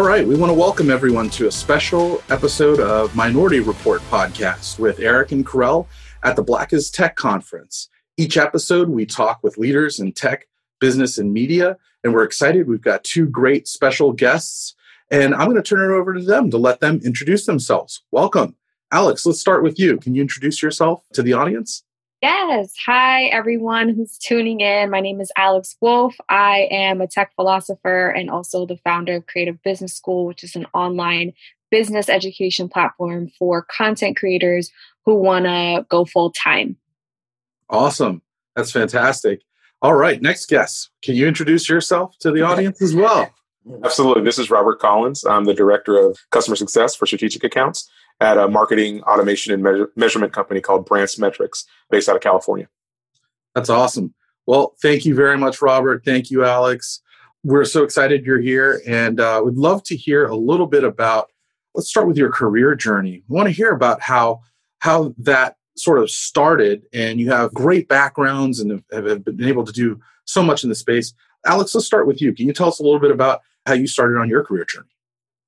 All right, we want to welcome everyone to a special episode of Minority Report podcast with Eric and Karel at the Black is Tech conference. Each episode, we talk with leaders in tech, business, and media, and we're excited. We've got two great special guests, and I'm going to turn it over to them to let them introduce themselves. Welcome. Alex, let's start with you. Can you introduce yourself to the audience? Yes. Hi, everyone who's tuning in. My name is Alex Wolf. I am a tech philosopher and also the founder of Creative Business School, which is an online business education platform for content creators who want to go full time. Awesome. That's fantastic. All right. Next guest. Can you introduce yourself to the audience as well? Absolutely. This is Robert Collins. I'm the director of customer success for strategic accounts at a marketing automation and measure- measurement company called Branch Metrics, based out of California. That's awesome. Well, thank you very much, Robert. Thank you, Alex. We're so excited you're here and uh, would love to hear a little bit about. Let's start with your career journey. We want to hear about how how that sort of started, and you have great backgrounds and have been able to do so much in the space. Alex, let's start with you. Can you tell us a little bit about how you started on your career journey?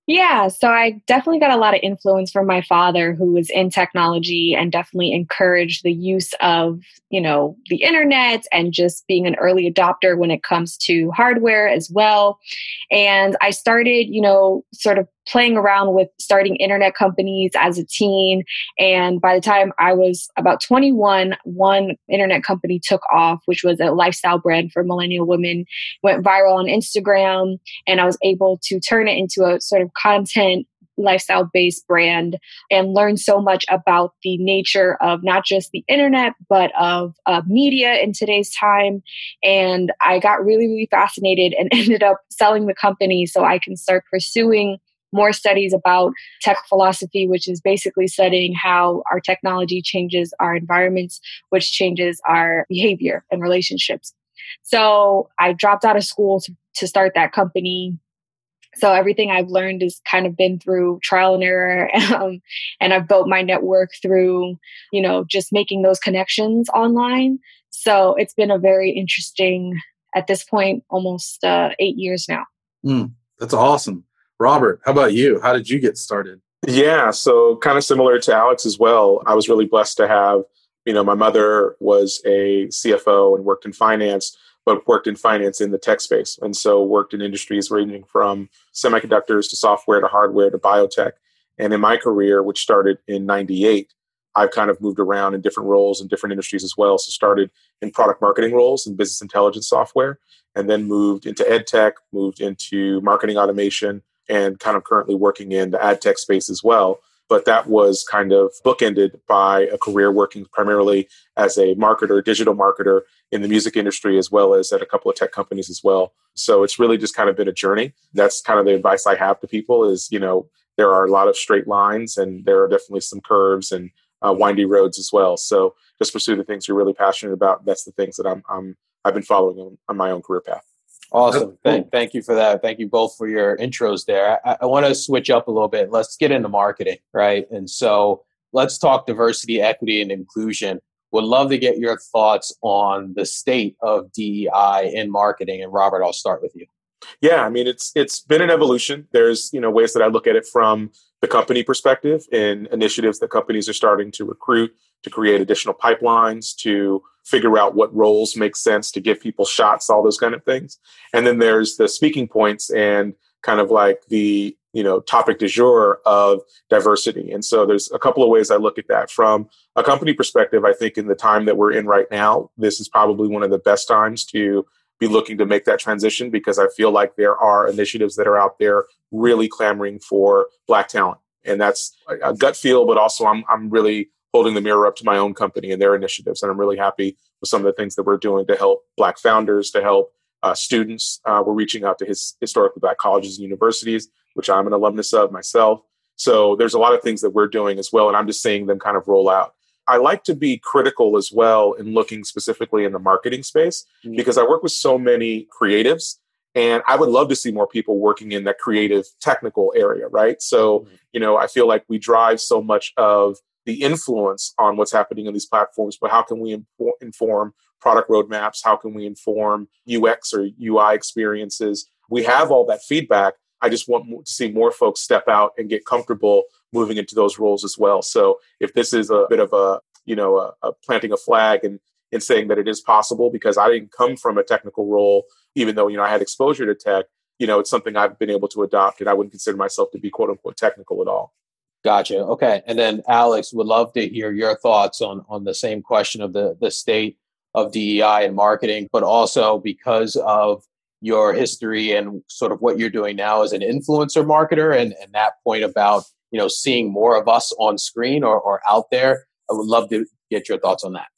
Yeah, so I definitely got a lot of influence from my father, who was in technology and definitely encouraged the use of, you know, the internet and just being an early adopter when it comes to hardware as well. And I started, you know, sort of playing around with starting internet companies as a teen. And by the time I was about 21, one internet company took off, which was a lifestyle brand for millennial women, went viral on Instagram. And I was able to turn it into a sort of content lifestyle based brand and learn so much about the nature of not just the internet but of uh, media in today's time and i got really really fascinated and ended up selling the company so i can start pursuing more studies about tech philosophy, which is basically studying how our technology changes our environments, which changes our behavior and relationships. So I dropped out of school to, to start that company. So everything I've learned has kind of been through trial and error, um, and I've built my network through, you know, just making those connections online. So it's been a very interesting, at this point, almost uh, eight years now. Mm, that's awesome. Robert, how about you? How did you get started? Yeah, so kind of similar to Alex as well. I was really blessed to have, you know, my mother was a CFO and worked in finance, but worked in finance in the tech space. And so worked in industries ranging from semiconductors to software to hardware to biotech. And in my career, which started in 98, I've kind of moved around in different roles in different industries as well. So started in product marketing roles in business intelligence software, and then moved into ed tech, moved into marketing automation, and kind of currently working in the ad tech space as well. But that was kind of bookended by a career working primarily as a marketer, digital marketer in the music industry, as well as at a couple of tech companies as well. So it's really just kind of been a journey. That's kind of the advice I have to people is, you know, there are a lot of straight lines and there are definitely some curves and uh, windy roads as well. So just pursue the things you're really passionate about. That's the things that I'm, I'm I've been following on, on my own career path. Awesome. Thank, thank you for that. Thank you both for your intros there. I, I want to switch up a little bit. Let's get into marketing, right? And so let's talk diversity, equity, and inclusion. Would love to get your thoughts on the state of DEI in marketing. And Robert, I'll start with you. Yeah, I mean it's it's been an evolution. There's you know ways that I look at it from the company perspective in initiatives that companies are starting to recruit to create additional pipelines to figure out what roles make sense to give people shots, all those kind of things. And then there's the speaking points and kind of like the you know topic du jour of diversity. And so there's a couple of ways i look at that. From a company perspective i think in the time that we're in right now this is probably one of the best times to be looking to make that transition because i feel like there are initiatives that are out there really clamoring for black talent. And that's a gut feel but also i'm, I'm really holding the mirror up to my own company and their initiatives. And I'm really happy with some of the things that we're doing to help Black founders, to help uh, students. Uh, we're reaching out to his, historically Black colleges and universities, which I'm an alumnus of myself. So there's a lot of things that we're doing as well. And I'm just seeing them kind of roll out. I like to be critical as well in looking specifically in the marketing space mm-hmm. because I work with so many creatives and I would love to see more people working in that creative technical area, right? So, mm-hmm. you know, I feel like we drive so much of the influence on what's happening in these platforms, but how can we inform product roadmaps? How can we inform UX or UI experiences? We have all that feedback. I just want to see more folks step out and get comfortable moving into those roles as well. So if this is a bit of a, you know, a, a planting a flag and, and saying that it is possible because I didn't come from a technical role, even though, you know, I had exposure to tech, you know, it's something I've been able to adopt and I wouldn't consider myself to be quote unquote technical at all. Gotcha. Okay. And then Alex would love to hear your thoughts on on the same question of the the state of DEI and marketing, but also because of your history and sort of what you're doing now as an influencer marketer and, and that point about, you know, seeing more of us on screen or, or out there. I would love to get your thoughts on that.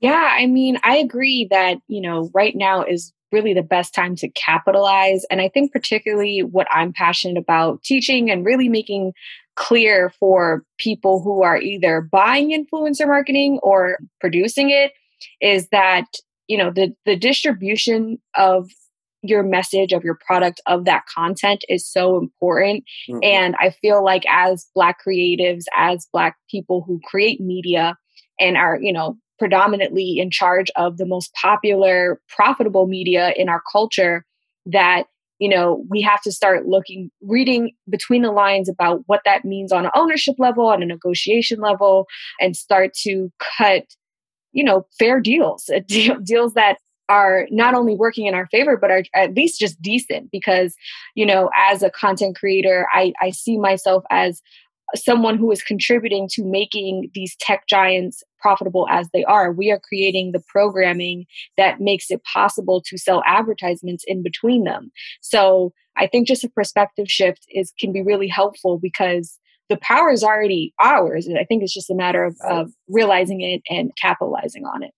Yeah, I mean, I agree that, you know, right now is really the best time to capitalize. And I think, particularly, what I'm passionate about teaching and really making clear for people who are either buying influencer marketing or producing it is that you know the the distribution of your message of your product of that content is so important mm-hmm. and i feel like as black creatives as black people who create media and are you know predominantly in charge of the most popular, profitable media in our culture that you know we have to start looking reading between the lines about what that means on an ownership level on a negotiation level and start to cut you know fair deals deals that are not only working in our favor but are at least just decent. Because you know as a content creator i i see myself as someone who is contributing to making these tech giants profitable as they are. We are creating the programming that makes it possible to sell advertisements in between them. So I think just a perspective shift is can be really helpful because the power is already ours. And I think it's just a matter of, of realizing it and capitalizing on it.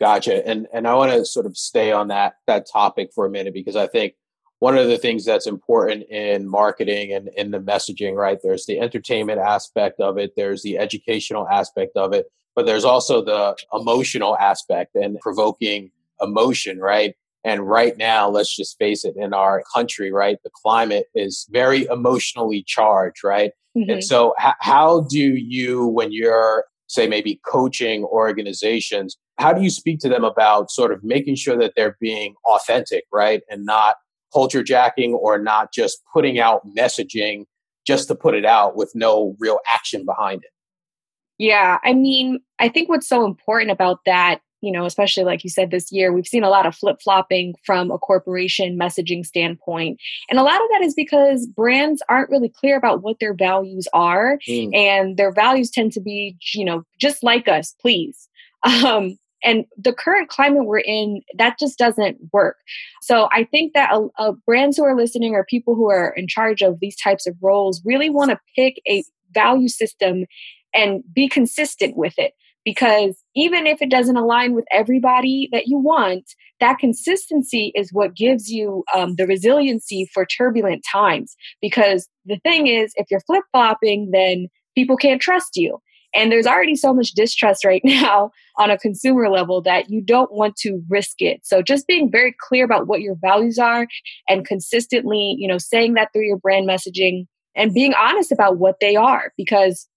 Gotcha. And and I want to sort of stay on that that topic for a minute because I think one of the things that's important in marketing and in the messaging, right? There's the entertainment aspect of it, there's the educational aspect of it, but there's also the emotional aspect and provoking emotion, right? And right now, let's just face it, in our country, right, the climate is very emotionally charged, right? Mm-hmm. And so, h- how do you, when you're, say, maybe coaching organizations, how do you speak to them about sort of making sure that they're being authentic, right? And not culture jacking or not just putting out messaging just to put it out with no real action behind it. Yeah, I mean, I think what's so important about that, you know, especially like you said this year, we've seen a lot of flip flopping from a corporation messaging standpoint. And a lot of that is because brands aren't really clear about what their values are. Mm. And their values tend to be, you know, just like us, please. Um, and the current climate we're in that just doesn't work so i think that a, a brands who are listening or people who are in charge of these types of roles really want to pick a value system and be consistent with it. Because even if it doesn't align with everybody that you want that consistency is what gives you um, the resiliency for turbulent times. Because the thing is if you're flip-flopping then people can't trust you. And there's already so much distrust right now on a consumer level that you don't want to risk it. So just being very clear about what your values are and consistently, you know, saying that through your brand messaging and being honest about what they are. Because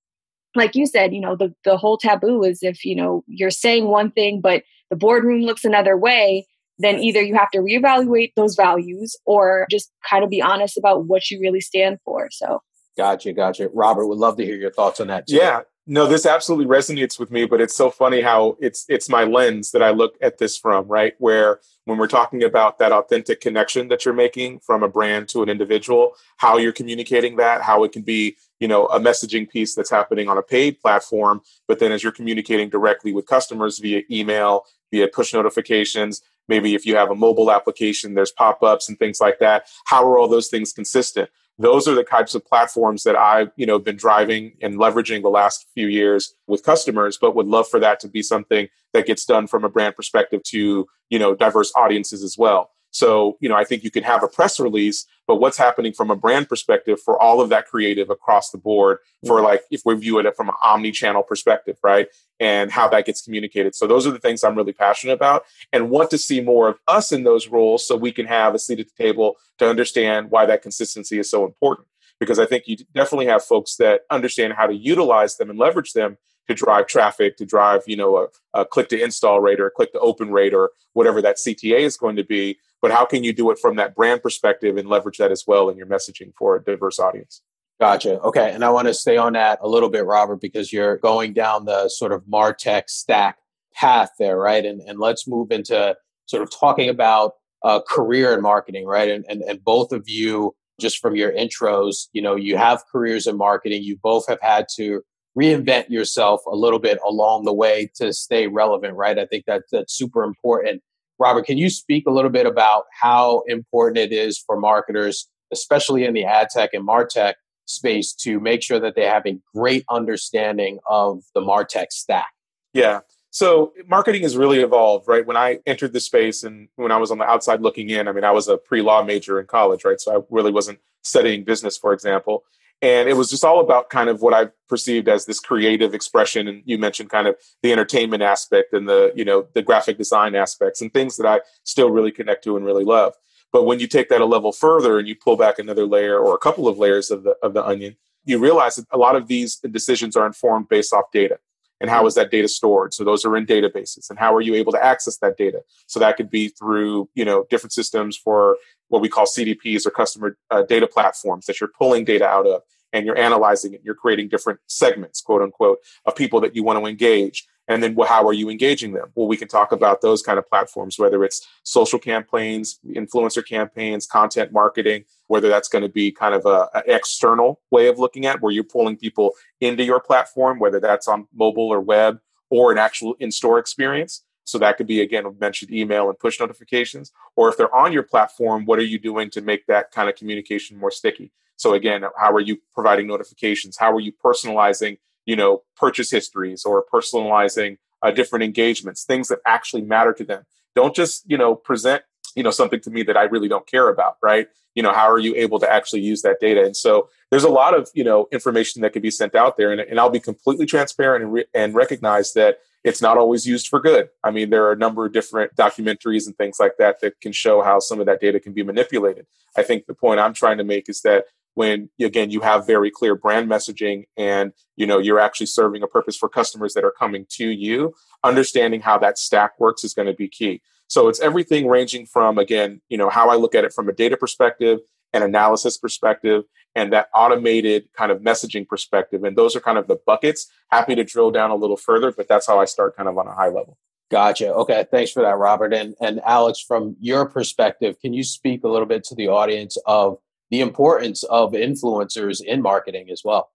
like you said, you know, the the whole taboo is if, you know, you're saying one thing but the boardroom looks another way, then either you have to reevaluate those values or just kind of be honest about what you really stand for. So Gotcha, gotcha. Robert, would love to hear your thoughts on that. Too. Yeah, no, this absolutely resonates with me, but it's so funny how it's it's my lens that I look at this from, right? Where when we're talking about that authentic connection that you're making from a brand to an individual, how you're communicating that, how it can be, you know, a messaging piece that's happening on a paid platform, but then as you're communicating directly with customers via email, via push notifications, maybe if you have a mobile application, there's pop-ups and things like that. How are all those things consistent? Those are the types of platforms that I've you know been driving and leveraging the last few years with customers, but would love for that to be something that gets done from a brand perspective to you know diverse audiences as well. So, you know, I think you can have a press release, but what's happening from a brand perspective for all of that creative across the board for like if we view it from an omni-channel perspective, right? And how that gets communicated. So those are the things I'm really passionate about and want to see more of us in those roles so we can have a seat at the table to understand why that consistency is so important. Because I think you definitely have folks that understand how to utilize them and leverage them to drive traffic, to drive, you know, a, a click to install rate or a click to open rate or whatever that CTA is going to be. But how can you do it from that brand perspective and leverage that as well in your messaging for a diverse audience? Gotcha. Okay. And I want to stay on that a little bit, Robert, because you're going down the sort of Martech stack path there, right? And, and let's move into sort of talking about uh, career in marketing, right? And, and, and both of you, just from your intros, you know, you have careers in marketing. You both have had to reinvent yourself a little bit along the way to stay relevant, right? I think that that's super important. Robert, can you speak a little bit about how important it is for marketers, especially in the ad tech and martech space, to make sure that they have a great understanding of the martech stack? Yeah. So marketing has really evolved, right? When I entered the space and when I was on the outside looking in, I mean, I was a pre-law major in college, right? So I really wasn't studying business, for example. And it was just all about kind of what I perceived as this creative expression. And you mentioned kind of the entertainment aspect and the, you know, the graphic design aspects and things that I still really connect to and really love. But when you take that a level further and you pull back another layer or a couple of layers of the of the onion, you realize that a lot of these decisions are informed based off data and how is that data stored so those are in databases and how are you able to access that data so that could be through you know different systems for what we call cdps or customer uh, data platforms that you're pulling data out of and you're analyzing it you're creating different segments quote unquote of people that you want to engage. And then well, how are you engaging them? Well we can talk about those kind of platforms whether it's social campaigns influencer campaigns content marketing whether that's going to be kind of a, a, external way of looking at where you're pulling people into your platform whether that's on mobile or web or an actual in-store experience. So that could be again mentioned email and push notifications. Or if they're on your platform what are you doing to make that kind of communication more sticky so again how are you providing notifications how are you personalizing you know, purchase histories or personalizing uh, different engagements, things that actually matter to them. Don't just, you know, present, you know, something to me that I really don't care about, right? You know, how are you able to actually use that data? And so there's a lot of, you know, information that can be sent out there. And, and I'll be completely transparent and, re- and recognize that it's not always used for good. I mean, there are a number of different documentaries and things like that that can show how some of that data can be manipulated. I think the point I'm trying to make is that when again you have very clear brand messaging and you know you're actually serving a purpose for customers that are coming to you understanding how that stack works is going to be key so it's everything ranging from again you know how i look at it from a data perspective and analysis perspective and that automated kind of messaging perspective and those are kind of the buckets happy to drill down a little further but that's how i start kind of on a high level Gotcha. Okay. Thanks for that, Robert. And and Alex, from your perspective, can you speak a little bit to the audience of the importance of influencers in marketing as well.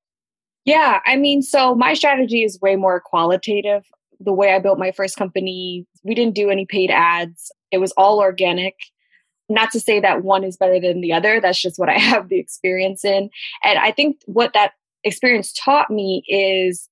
Yeah, I mean, so my strategy is way more qualitative. The way I built my first company, we didn't do any paid ads. It was all organic. Not to say that one is better than the other, that's just what I have the experience in. And I think what that experience taught me is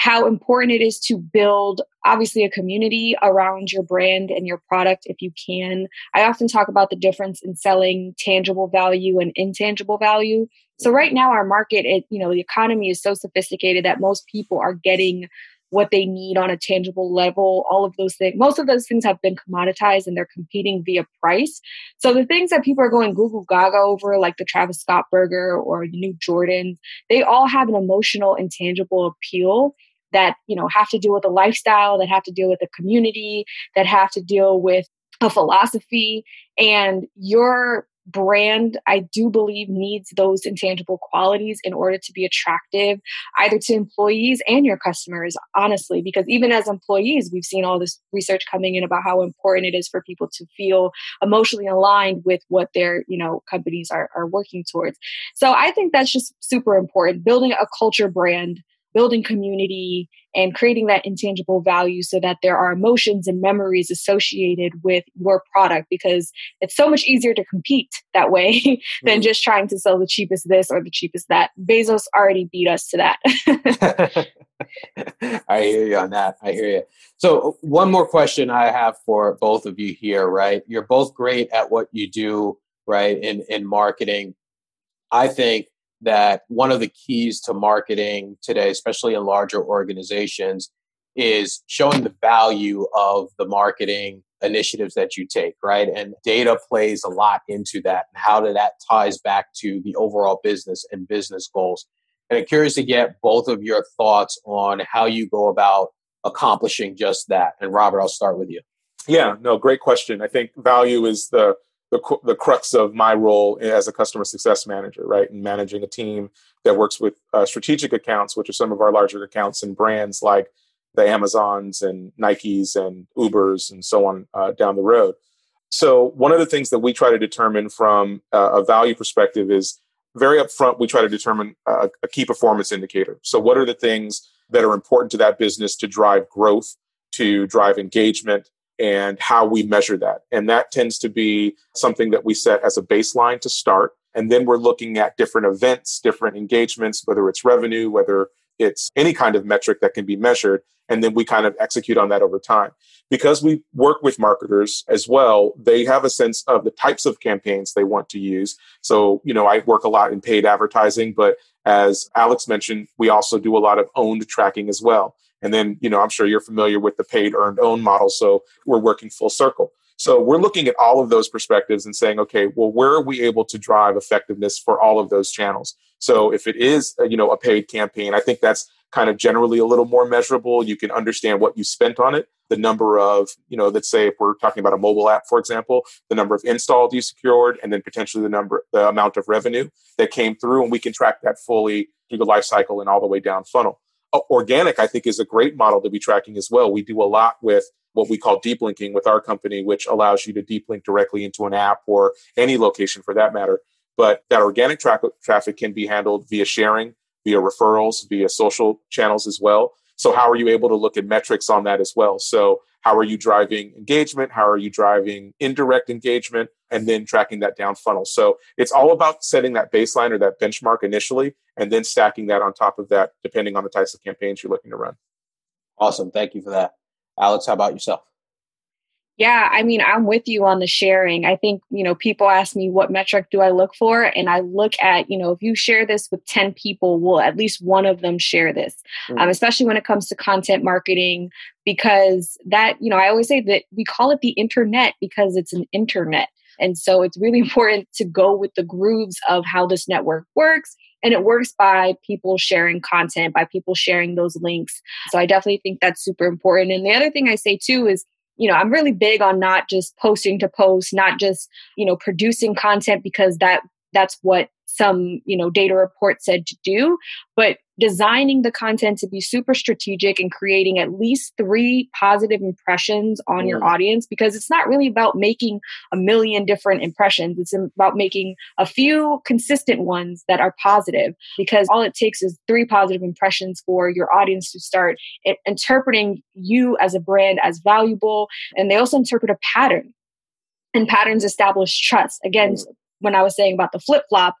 how important it is to build obviously a community around your brand and your product if you can. I often talk about the difference in selling tangible value and intangible value. So right now our market it you know the economy is so sophisticated that most people are getting what they need on a tangible level, all of those things. Most of those things have been commoditized and they're competing via price. So the things that people are going Google Gaga over, like the Travis Scott burger or the new Jordan, they all have an emotional intangible appeal that you know have to deal with a lifestyle that have to deal with a community that have to deal with a philosophy. And your brand i do believe needs those intangible qualities in order to be attractive either to employees and your customers honestly because even as employees we've seen all this research coming in about how important it is for people to feel emotionally aligned with what their you know companies are, are working towards. So i think that's just super important. Building a culture brand building community and creating that intangible value so that there are emotions and memories associated with your product because it's so much easier to compete that way than mm-hmm. just trying to sell the cheapest this or the cheapest that. Bezos already beat us to that. I hear you on that. I hear you. So, one more question I have for both of you here, right? You're both great at what you do, right, in, in marketing. I think that one of the keys to marketing today, especially in larger organizations, is showing the value of the marketing initiatives that you take, right? And data plays a lot into that and how that ties back to the overall business and business goals. And I'm curious to get both of your thoughts on how you go about accomplishing just that. And Robert, I'll start with you. Yeah, no, great question. I think value is the the, the crux of my role as a customer success manager, right? And managing a team that works with uh, strategic accounts, which are some of our larger accounts and brands like the Amazons and Nikes and Ubers and so on uh, down the road. So, one of the things that we try to determine from uh, a value perspective is very upfront, we try to determine a, a key performance indicator. So, what are the things that are important to that business to drive growth, to drive engagement, and how we measure that. And that tends to be something that we set as a baseline to start. And then we're looking at different events, different engagements, whether it's revenue, whether it's any kind of metric that can be measured. And then we kind of execute on that over time. Because we work with marketers as well, they have a sense of the types of campaigns they want to use. So, you know, I work a lot in paid advertising, but as Alex mentioned, we also do a lot of owned tracking as well. And then, you know, I'm sure you're familiar with the paid earned own model. So we're working full circle. So we're looking at all of those perspectives and saying, okay, well, where are we able to drive effectiveness for all of those channels? So if it is, uh, you know, a paid campaign, I think that's kind of generally a little more measurable. You can understand what you spent on it, the number of, you know, let's say if we're talking about a mobile app, for example, the number of installs you secured, and then potentially the number, the amount of revenue that came through, and we can track that fully through the life cycle and all the way down funnel Uh, organic, I think, is a great model to be tracking as well. We do a lot with what we call deep linking with our company, which allows you to deep link directly into an app or any location for that matter. But that organic tra- traffic can be handled via sharing, via referrals, via social channels as well. So, how are you able to look at metrics on that as well? So, how are you driving engagement? How are you driving indirect engagement? And then tracking that down funnel. So it's all about setting that baseline or that benchmark initially, and then stacking that on top of that, depending on the types of campaigns you're looking to run. Awesome. Thank you for that. Alex, how about yourself? Yeah, I mean, I'm with you on the sharing. I think, you know, people ask me what metric do I look for? And I look at, you know, if you share this with 10 people, will at least one of them share this, mm-hmm. um, especially when it comes to content marketing, because that, you know, I always say that we call it the internet because it's an internet. And so it's really important to go with the grooves of how this network works. And it works by people sharing content, by people sharing those links. So I definitely think that's super important. And the other thing I say too is, you know, I'm really big on not just posting to post, not just, you know, producing content because that that's what some you know data report said to do but designing the content to be super strategic and creating at least three positive impressions on mm. your audience because it's not really about making a million different impressions. It's about making a few consistent ones that are positive because all it takes is three positive impressions for your audience to start interpreting you as a brand as valuable and they also interpret a pattern. And patterns establish trust. Again mm when I was saying about the flip flop,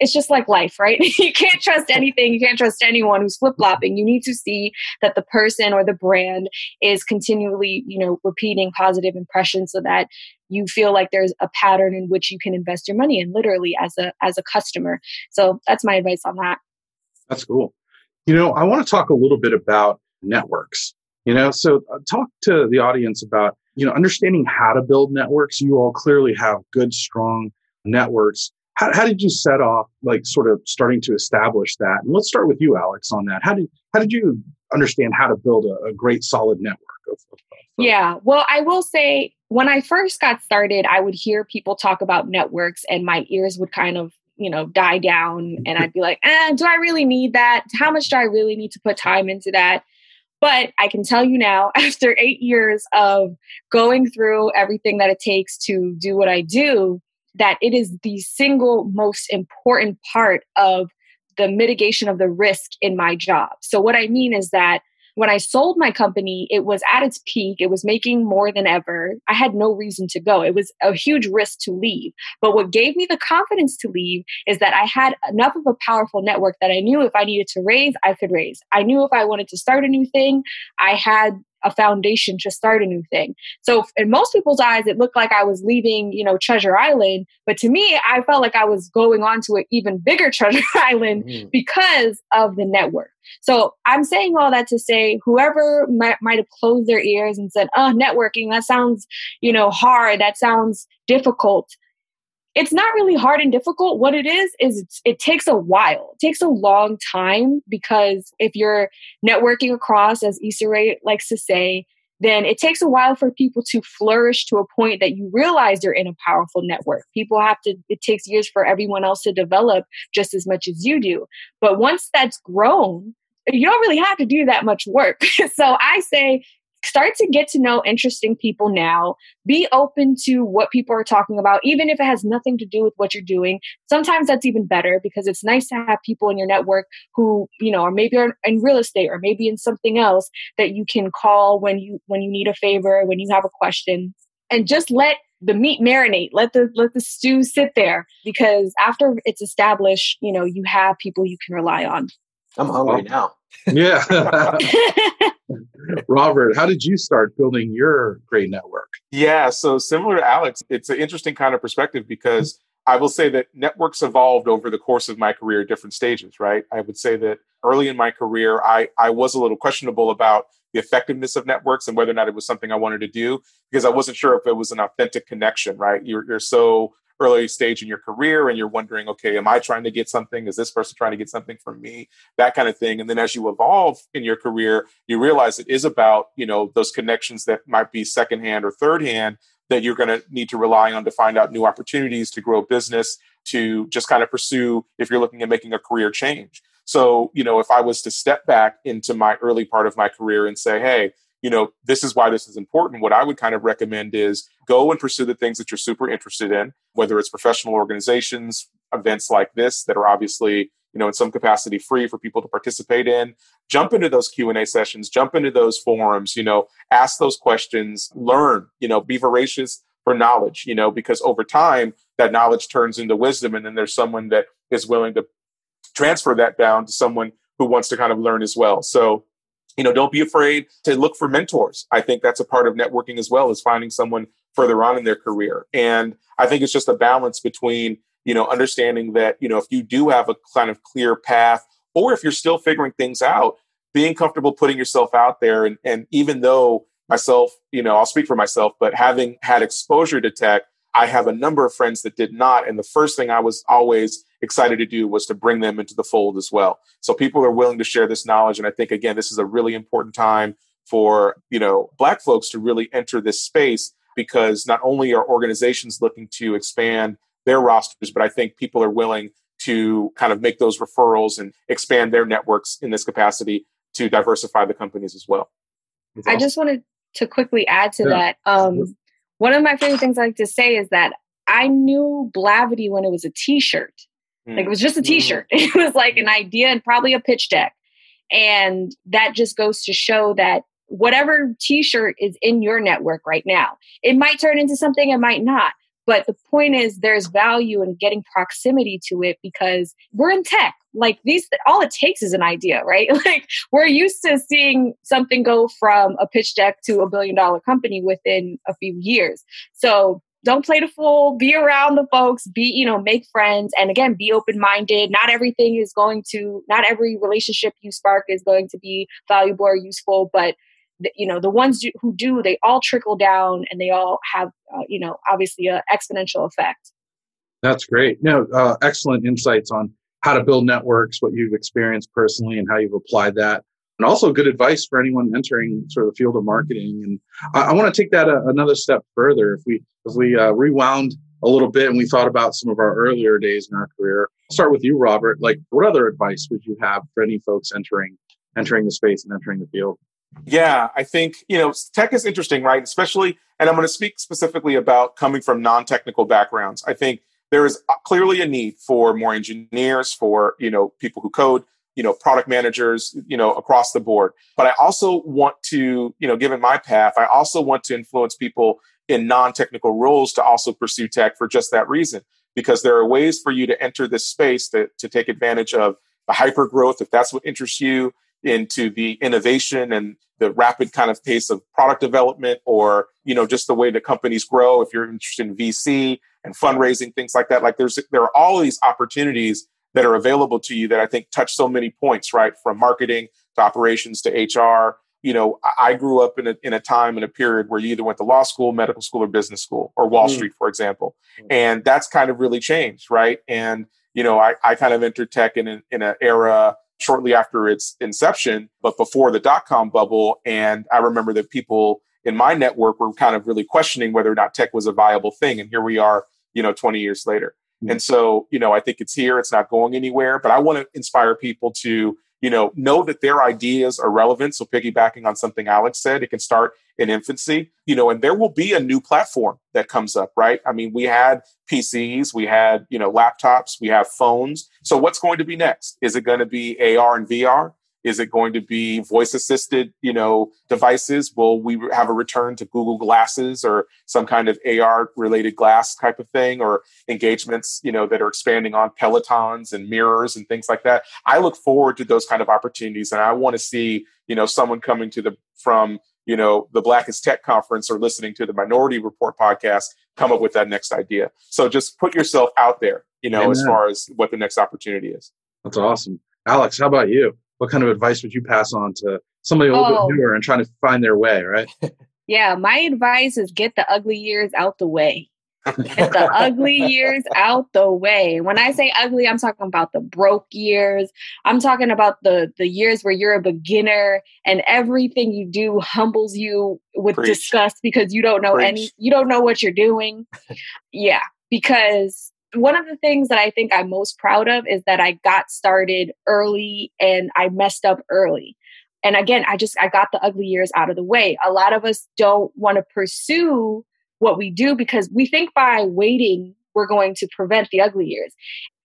it's just like life, right? you can't trust anything. You can't trust anyone who's flip flopping. You need to see that the person or the brand is continually, you know, repeating positive impressions so that you feel like there's a pattern in which you can invest your money in literally as a as a customer. So that's my advice on that. That's cool. You know, I want to talk a little bit about networks. You know, so uh, talk to the audience about, you know, understanding how to build networks. You all clearly have good strong networks. How, how did you set off, like, sort of starting to establish that? And let's start with you, Alex, on that. How did how did you understand how to build a, a great, solid network? Of, of, of, yeah, well, I will say when I first got started, I would hear people talk about networks, and my ears would kind of you know die down and i'd be like eh, do i really need that how much do i really need to put time into that but I can tell you now, after eight years of going through everything that it takes to do what I do, that it is the single most important part of the mitigation of the risk in my job. So, what I mean is that when I sold my company, it was at its peak. It was making more than ever. I had no reason to go. It was a huge risk to leave. But what gave me the confidence to leave is that I had enough of a powerful network that I knew if I needed to raise, I could raise. I knew if I wanted to start a new thing, I had a foundation to start a new thing. So in most people's eyes, it looked like I was leaving, you know, Treasure Island. But to me, I felt like I was going on to an even bigger Treasure Island mm. because of the network. So I'm saying all that to say whoever might, might have closed their ears and said, oh, networking, that sounds, you know, hard. That sounds difficult. It's not really hard and difficult. What it is, is it takes a while. It takes a long time because if you're networking across, as Issa Rae likes to say, then it takes a while for people to flourish to a point that you realize you're in a powerful network. People have to, it takes years for everyone else to develop just as much as you do. But once that's grown, you don't really have to do that much work. so I say start to get to know interesting people now. Be open to what people are talking about, even if it has nothing to do with what you're doing. Sometimes that's even better because it's nice to have people in your network who, you know, or maybe are in real estate or maybe in something else that you can call when you when you need a favor, when you have a question. And just let the meat marinate let the let the stew sit there because after it's established you know you have people you can rely on i'm hungry now yeah Robert, how did you start building your great network? Yeah, so similar to Alex, it's an interesting kind of perspective because I will say that networks evolved over the course of my career at different stages, right? I would say that early in my career, I, I was a little questionable about the effectiveness of networks and whether or not it was something I wanted to do because I wasn't sure if it was an authentic connection, right? You're, you're so early stage in your career and you're wondering, okay, am I trying to get something? Is this person trying to get something from me? That kind of thing. And then as you evolve in your career, you realize it is about, you know, those connections that might be secondhand or third hand that you're going to need to rely on to find out new opportunities to grow business, to just kind of pursue if you're looking at making a career change. So, you know, if I was to step back into my early part of my career and say, hey, you know, this is why this is important. What I would kind of recommend is go and pursue the things that you're super interested in, whether it's professional organizations, events like this that are obviously, you know, in some capacity free for people to participate in. Jump into those Q&A sessions, jump into those forums, you know, ask those questions, learn, you know, be voracious for knowledge, you know, because over time that knowledge turns into wisdom and then there's someone that is willing to transfer that down to someone who wants to kind of learn as well. So you know don't be afraid to look for mentors. I think that's a part of networking as well as finding someone further on in their career. And i think it's just a balance between you know understanding that you know if you do have a kind of clear path or if you're still figuring things out being comfortable putting yourself out there. And, and even though myself you know i'll speak for myself but having had exposure to tech I have a number of friends that did not. And the first thing I was always excited to do was to bring them into the fold as well. So people are willing to share this knowledge. And I think, again, this is a really important time for, you know, Black folks to really enter this space because not only are organizations looking to expand their rosters, but I think people are willing to kind of make those referrals and expand their networks in this capacity to diversify the companies as well. I just wanted to quickly add to yeah. that. Um, one of my favorite things I like to say is that I knew Blavity when it was a t-shirt. Mm. Like it was just a mm-hmm. t-shirt. It was like an idea and probably a pitch deck. And that just goes to show that whatever t-shirt is in your network right now, it might turn into something, it might not. But the point is, there's value in getting proximity to it because we're in tech. Like these, all it takes is an idea, right? Like we're used to seeing something go from a pitch deck to a billion dollar company within a few years. So don't play the fool be around the folks be you know make friends and again be open minded not everything is going to not every relationship you spark is going to be valuable or useful but you know the ones who do they all trickle down and they all have uh, you know obviously an exponential effect. That's great. No uh, excellent insights on how to build networks what you've experienced personally and how you've applied that and also good advice for anyone entering sort of the field of marketing. And i, I want to take that a, another step further. If we if we uh, rewound a little bit and we thought about some of our earlier days in our career I'll start with you robert. Like what other advice would you have for any folks entering entering the space and entering the field? Yeah, I think, you know, tech is interesting, right? Especially, and I'm going to speak specifically about coming from non technical backgrounds. I think there is clearly a need for more engineers, for, you know, people who code, you know, product managers, you know, across the board. But I also want to, you know, given my path, I also want to influence people in non technical roles to also pursue tech for just that reason, because there are ways for you to enter this space to, to take advantage of the hyper growth, if that's what interests you into the innovation and the rapid kind of pace of product development or you know just the way that companies grow if you're interested in vc and fundraising things like that like there's there are all these opportunities that are available to you that i think touch so many points right from marketing to operations to hr you know, I grew up in a, in a time and a period where you either went to law school, medical school, or business school, or Wall mm. Street, for example. Mm. And that's kind of really changed, right? And, you know, I, I kind of entered tech in an, in an era shortly after its inception, but before the dot com bubble. And I remember that people in my network were kind of really questioning whether or not tech was a viable thing. And here we are, you know, 20 years later. And so, you know, I think it's here, it's not going anywhere, but I want to inspire people to you know, know that their ideas are relevant. So piggybacking on something Alex said, it can start in infancy, you know, and there will be a new platform that comes up, right? I mean, we had PCs, we had, you know, laptops, we have phones. So what's going to be next? Is it going to be AR and VR? Is it going to be voice assisted, you know, devices? Will we have a return to Google Glasses or some kind of AR related glass type of thing or engagements, you know, that are expanding on Pelotons and mirrors and things like that? I look forward to those kind of opportunities and I want to see, you know, someone coming to the from you know the Black is Tech conference or listening to the minority report podcast come up with that next idea so just put yourself out there you know Amen. as far as what the next opportunity is that's awesome alex how about you what kind of advice would you pass on to somebody a little oh. bit newer and trying to find their way, right? yeah, my advice is get the ugly years out the way. get the ugly years out the way. When I say ugly, I'm talking about the broke years. I'm talking about the the years where you're a beginner and everything you do humbles you with Preach. disgust because you don't know Preach. any you don't know what you're doing. yeah, because one of the things that I think I'm most proud of is that I got started early and I messed up early. And again, I just I got the ugly years out of the way. A lot of us don't want to pursue what we do because we think by waiting we're going to prevent the ugly years.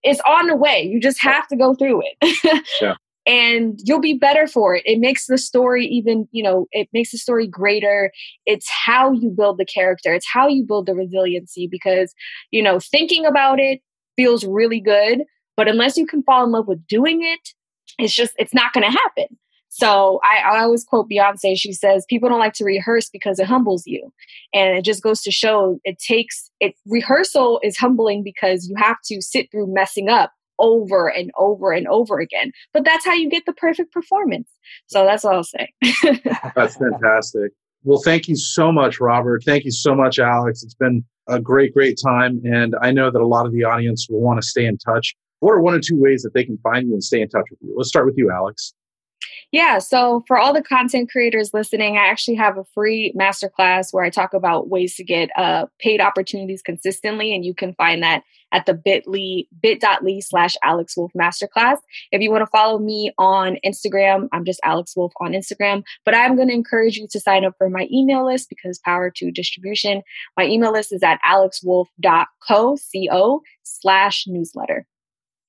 It's on the way. You just have to go through it. yeah and you'll be better for it. It makes the story even, you know, it makes the story greater. It's how you build the character, it's how you build the resiliency because, you know, thinking about it feels really good, but unless you can fall in love with doing it, it's just, it's not going to happen. So I, I, always quote Beyonce. She says, "People don't like to rehearse because it humbles you," and it just goes to show it takes it. Rehearsal is humbling because you have to sit through messing up over and over and over again. But that's how you get the perfect performance. So that's all I'll say. that's fantastic. Well, thank you so much, Robert. Thank you so much, Alex. It's been a great, great time. And I know that a lot of the audience will want to stay in touch. What are one or two ways that they can find you and stay in touch with you? Let's start with you, Alex. Yeah, so for all the content creators listening, I actually have a free masterclass where I talk about ways to get uh, paid opportunities consistently, and you can find that at the bit.ly bit.ly slash Alex Wolf Masterclass. If you want to follow me on Instagram, I'm just Alex Wolf on Instagram. But I'm going to encourage you to sign up for my email list because power to distribution. My email list is at alexwolf.co co slash newsletter.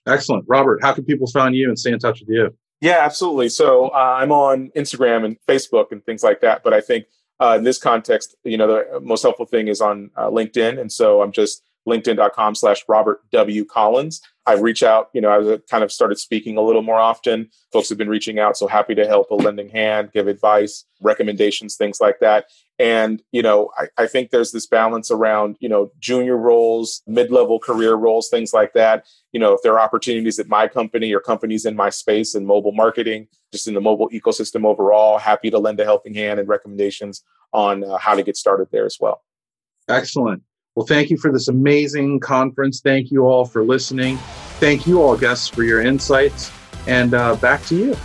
Excellent. Robert, how can people find you and stay in touch with you? Yeah, absolutely. So uh, I'm on Instagram and Facebook and things like that. But I think uh, in this context, you know, the most helpful thing is on uh, LinkedIn. And so I'm just linkedin.com slash Robert W. Collins. I reach out, you know, I kind of started speaking a little more often. Folks have been reaching out. So happy to help a lending hand, give advice, recommendations, things like that. And, you know, I, I think there's this balance around, you know, junior roles, mid level career roles, things like that. You know, if there are opportunities at my company or companies in my space in mobile marketing, just in the mobile ecosystem overall, happy to lend a helping hand and recommendations on uh, how to get started there as well. Excellent. Well, thank you for this amazing conference. Thank you all for listening. Thank you all, guests, for your insights. And uh, back to you.